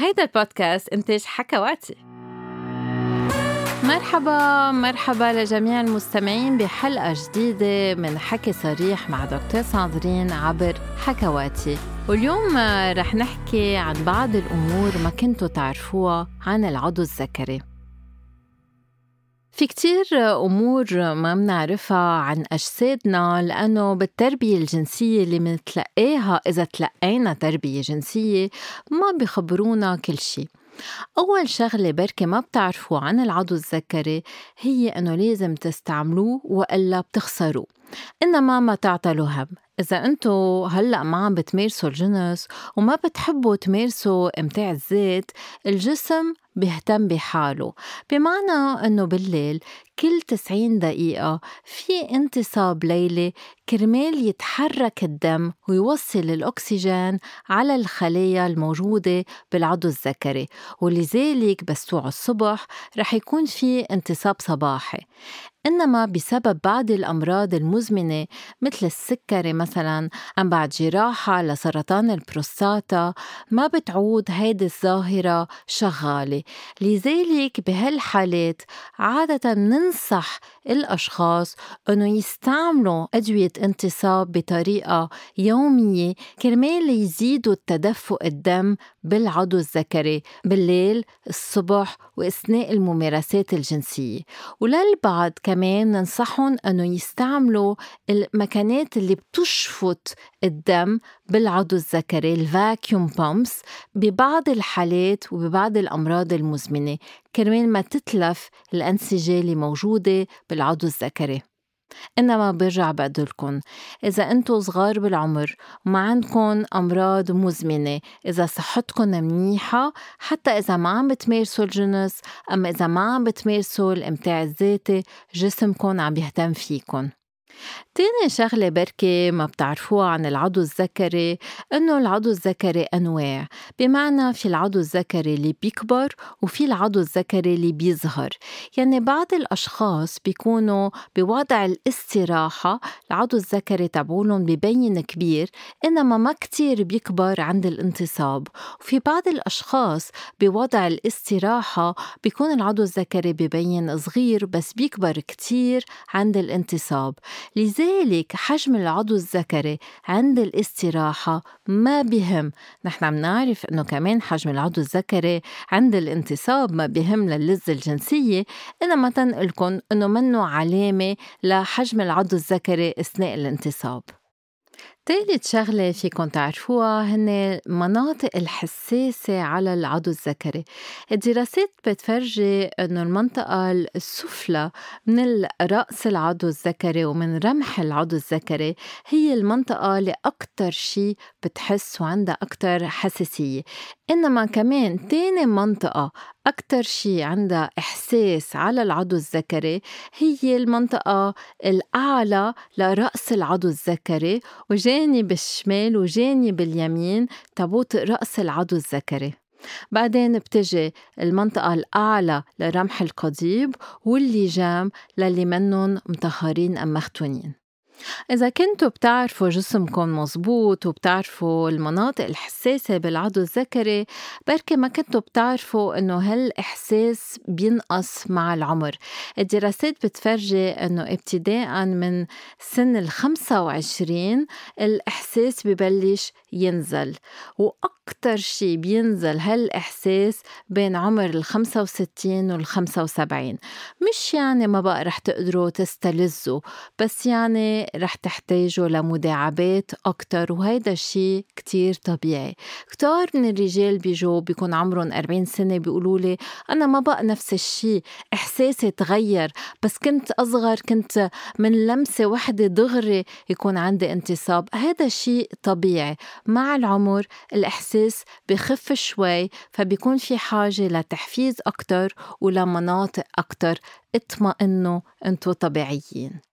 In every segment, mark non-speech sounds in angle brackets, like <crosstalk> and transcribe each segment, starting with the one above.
هيدا البودكاست إنتاج حكواتي. مرحبا مرحبا لجميع المستمعين بحلقة جديدة من حكي صريح مع دكتور ساندرين عبر حكواتي. واليوم رح نحكي عن بعض الأمور ما كنتوا تعرفوها عن العضو الذكري. في كتير أمور ما بنعرفها عن أجسادنا لأنه بالتربية الجنسية اللي منتلقاها إذا تلقينا تربية جنسية ما بيخبرونا كل شي. أول شغلة بركي ما بتعرفوا عن العضو الذكري هي إنه لازم تستعملوه وإلا بتخسروه. إنما ما تعطلوا هم. إذا أنتو هلأ ما عم بتمارسوا الجنس وما بتحبوا تمارسوا إمتاع الذات الجسم بيهتم بحاله. بمعنى أنه بالليل كل 90 دقيقة في انتصاب ليلي كرمال يتحرك الدم ويوصل الأكسجين على الخلايا الموجودة بالعضو الذكري. ولذلك بس الصبح رح يكون في انتصاب صباحي. إنما بسبب بعض الأمراض المزمنة مثل السكري مثلا أم بعد جراحة لسرطان البروستاتا ما بتعود هيدي الظاهرة شغالة. لذلك بهالحالات عادة ننصح الأشخاص أنه يستعملوا أدوية انتصاب بطريقة يومية كرمال يزيدوا التدفق الدم بالعضو الذكري بالليل الصبح وأثناء الممارسات الجنسية. وللبعض كمان ننصحهم أنه يستعملوا المكانات اللي بتشفط الدم بالعضو الذكري ال vacuum pumps ببعض الحالات وببعض الأمراض المزمنة. كرمال ما تتلف الأنسجة اللي موجودة بالعضو الذكري. إنما برجع بقدلكن إذا أنتو صغار بالعمر وما عندكن أمراض مزمنة. إذا صحتكن منيحة حتى إذا ما عم بتمارسوا الجنس أما إذا ما عم بتمارسوا الإمتاع الذاتي جسمكن عم يهتم فيكن. تاني شغلة بركي ما بتعرفوها عن العضو الذكري إنه العضو الذكري أنواع. بمعنى في العضو الذكري اللي بيكبر وفي العضو الذكري اللي بيظهر. يعني بعض الأشخاص بيكونوا بوضع الاستراحة العضو الذكري تبعولهم ببين كبير إنما ما كتير بيكبر عند الانتصاب. وفي بعض الأشخاص بوضع الاستراحة بيكون العضو الذكري ببين صغير بس بيكبر كتير عند الانتصاب. لذلك حجم العضو الذكري عند الاستراحة ما بهم. نحن عم نعرف إنه كمان حجم العضو الذكري عند الانتصاب ما بهم للذة الجنسية انما تنقلكم إنه منه علامة لحجم العضو الذكري أثناء الانتصاب. تالت شغلة فيكن تعرفوها هن مناطق الحساسة على العضو الذكري. الدراسات بتفرجي أنه المنطقة السفلى من رأس العضو الذكري ومن رمح العضو الذكري هي المنطقة اللي أكتر شي بتحس وعندها أكتر حساسية. إنما كمان تاني منطقة أكتر شي عندها إحساس على العضو الذكري هي المنطقة الأعلى لرأس العضو الذكري وجانب الشمال وجانب اليمين تبوط رأس العضو الذكري. بعدين بتجي المنطقة الأعلى لرمح القضيب واللجام للي منن مطهرين أم مختونين. إذا كنتوا بتعرفوا جسمكم مزبوط وبتعرفوا المناطق الحساسة بالعضو الذكري بركي ما كنتوا بتعرفوا إنه هالإحساس بينقص مع العمر. الدراسات بتفرجي إنه ابتداء من سن ال 25 الإحساس ببلش ينزل وأكتر شي بينزل هالإحساس بين عمر ال 65 وال 75 مش يعني ما بقى رح تقدروا تستلذوا بس يعني رح تحتاجوا لمداعبات أكتر وهيدا الشي كتير طبيعي. كتار من الرجال بيجوا بيكون عمرهم 40 سنة بيقولوا لي أنا ما بقى نفس الشي إحساسي تغير. بس كنت أصغر كنت من لمسة وحدة دغري يكون عندي انتصاب. هذا الشي طبيعي. مع العمر الإحساس بخف شوي فبيكون في حاجة لتحفيز أكتر ولمناطق أكتر. اطمئنوا أنتوا طبيعيين.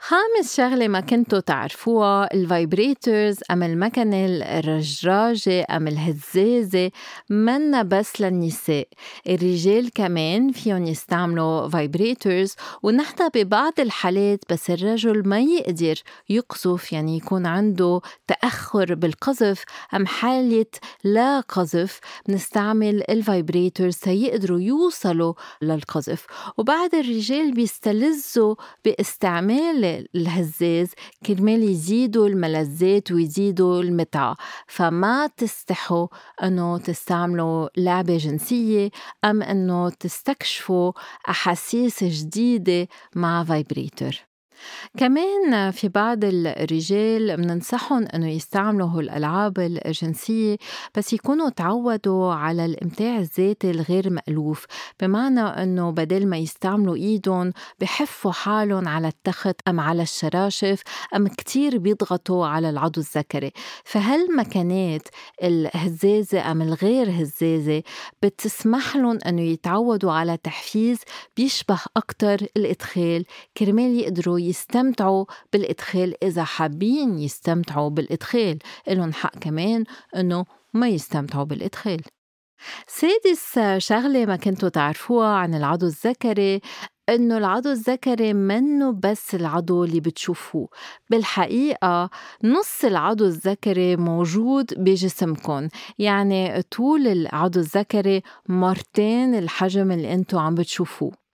خامس شغلة ما كنتوا تعرفوها ال vibrators أم المكنة الرجراجة أم الهزازة منا بس للنساء. الرجال كمان فيهم يستعملوا vibrators ونحن ببعض الحالات بس الرجل ما يقدر يقذف يعني يكون عنده تأخر بالقذف. أم حالة لا قذف بنستعمل ال vibrators تيقدروا يوصلوا للقذف. وبعد الرجال بيستلذوا باستعمال الهزاز كرمال يزيدوا الملذات ويزيدوا المتعة. فما تستحوا أنه تستعملوا لعبة جنسية أم أنه تستكشفوا أحاسيس جديدة مع vibrator كمان في بعض الرجال بننصحهم إنه يستعملوا هول الألعاب الجنسية بس يكونوا تعودوا على الإمتاع الذاتي الغير مألوف. بمعنى إنه بدل ما يستعملوا إيدهم بحفوا حالهم على التخت أم على الشراشف أم كتير بيضغطوا على العضو الذكري. فهالمكانات الهزازة أم الغير هزازة بتسمح لهم إنه يتعودوا على تحفيز بيشبه أكتر الإدخال؟ كرمال يقدروا يستمتعوا بالإدخال إذا حابين يستمتعوا بالإدخال. إلهم حق كمان إنه ما يستمتعوا بالإدخال. سادس شغلة ما كنتوا تعرفوها عن العضو الذكري إنه العضو الذكري منه بس العضو اللي بتشوفوه. بالحقيقة نص العضو الذكري موجود بجسمكم يعني طول العضو الذكري مرتين الحجم اللي انتو عم بتشوفوه.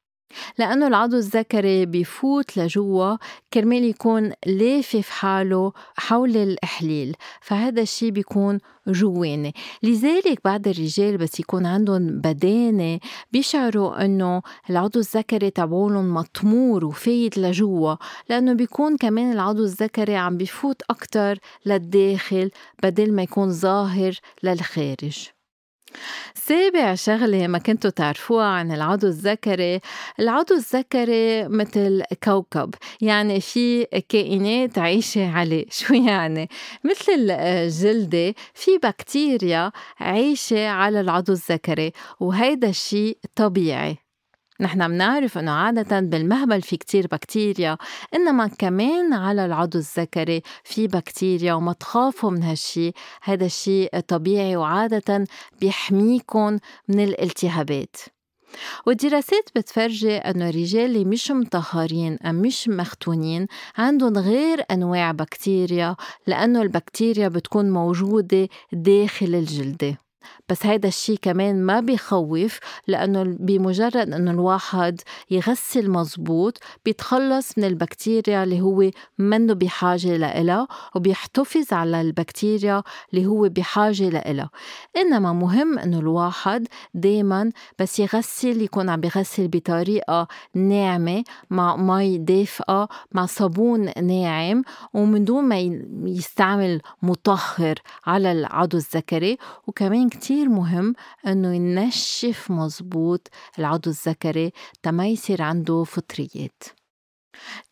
لأنه العضو الذكري بيفوت لجوا كرمال يكون لافف حاله حول الإحليل فهذا الشيء بيكون جواني. لذلك بعض الرجال بس يكون عندهم بدانة بيشعروا إنه العضو الذكري تبعولن مطمور وفايت لجوا لأنه بيكون كمان العضو الذكري عم بيفوت أكتر للداخل بدل ما يكون ظاهر للخارج. سابع شغلة ما كنتوا تعرفوها عن العضو الذكري. العضو الذكري مثل كوكب يعني في كائنات عايشة عليه. <laughs> شو يعني؟ مثل الجلدة في بكتيريا عايشة على العضو الذكري وهيدا الشيء طبيعي. نحن منعرف إنه عادة بالمهبل في كتير بكتيريا إنما كمان على العضو الذكري في بكتيريا وما تخافوا من هالشي. هذا الشيء طبيعي وعادة بيحميكم من الالتهابات. والدراسات بتفرجي أنه الرجال اللي مش مطهرين أم مش مختونين عندهم غير أنواع بكتيريا لأنه البكتيريا بتكون موجودة داخل الجلدة. بس هيدا الشيء كمان ما بيخوف لأنه بمجرد أنه الواحد يغسل مزبوط بيتخلص من البكتيريا اللي هو منه بحاجة لإلها وبيحتفظ على البكتيريا اللي هو بحاجة لإلها. إنما مهم أنه الواحد دايما بس يغسل يكون عم بيغسل بطريقة ناعمة مع مي دافئة مع صابون ناعم ومن دون ما يستعمل مطهر على العضو الذكري. وكمان كتير مهم إنه ينشف مزبوط العضو الذكري تما يصير عنده فطريات.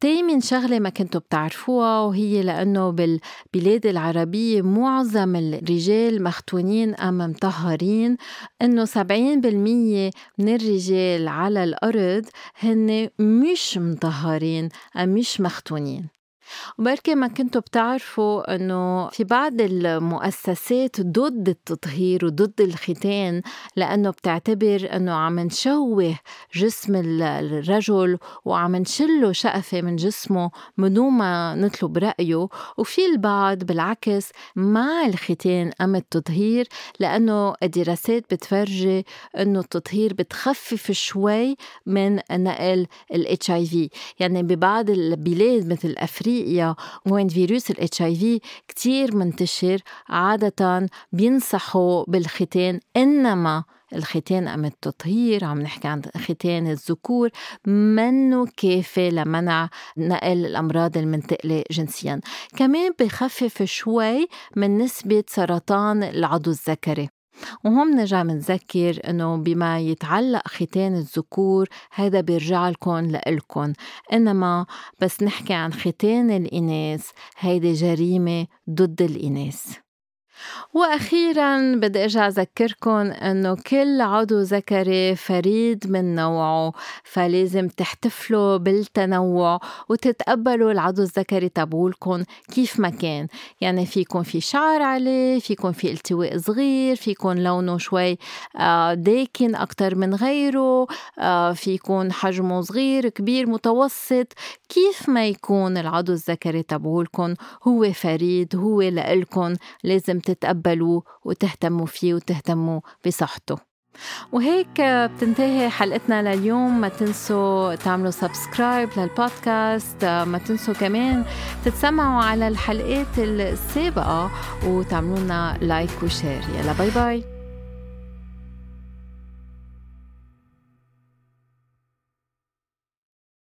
تامن شغلة ما كنتوا بتعرفوها وهي لأنه بالبلاد العربية معظم الرجال مختونين أم مطهرين إنه سبعين بالمية من الرجال على الأرض هن مش مطهرين أم مش مختونين. وبركي ما كنتوا بتعرفوا إنه في بعض المؤسسات ضد التطهير وضد الختان لأنه بتعتبر إنه عم نشوه جسم الرجل وعم نشله شقفة من جسمه من ما نطلب رأيه. وفي البعض بالعكس مع الختان أم التطهير لأنه الدراسات بتفرجي إنه التطهير بتخفف شوي من نقل ال HIV يعني ببعض البلاد مثل أفريقيا افريقيا وين فيروس ال HIV كثير منتشر عادة بينصحوا بالختان إنما الختان أم التطهير عم نحكي عن ختان الذكور منه كافي لمنع نقل الأمراض المنتقلة جنسيا. كمان بخفف شوي من نسبة سرطان العضو الذكري. وهون نرجع منذكر إنه بما يتعلق ختان الذكور هذا بيرجع لكم لإلكن إنما بس نحكي عن ختان الإناث هيدي جريمة ضد الإناث. وأخيرا بدي أرجع أذكركم إنه كل عضو ذكري فريد من نوعه فلازم تحتفلوا بالتنوع وتتقبلوا العضو الذكري تبعولكم كيف ما كان. يعني فيكم في شعر عليه فيكم في التواء صغير فيكم لونه شوي آه، داكن أكتر من غيره آه، فيكون حجمه صغير كبير متوسط. كيف ما يكون العضو الذكري تبعولكم هو فريد هو لإلكم لازم تتقبلوه وتهتموا فيه وتهتموا بصحته. وهيك بتنتهي حلقتنا لليوم. ما تنسوا تعملوا subscribe للبودكاست. ما تنسوا كمان تتسمعوا على الحلقات السابقة وتعملوا لنا like و share يلا bye bye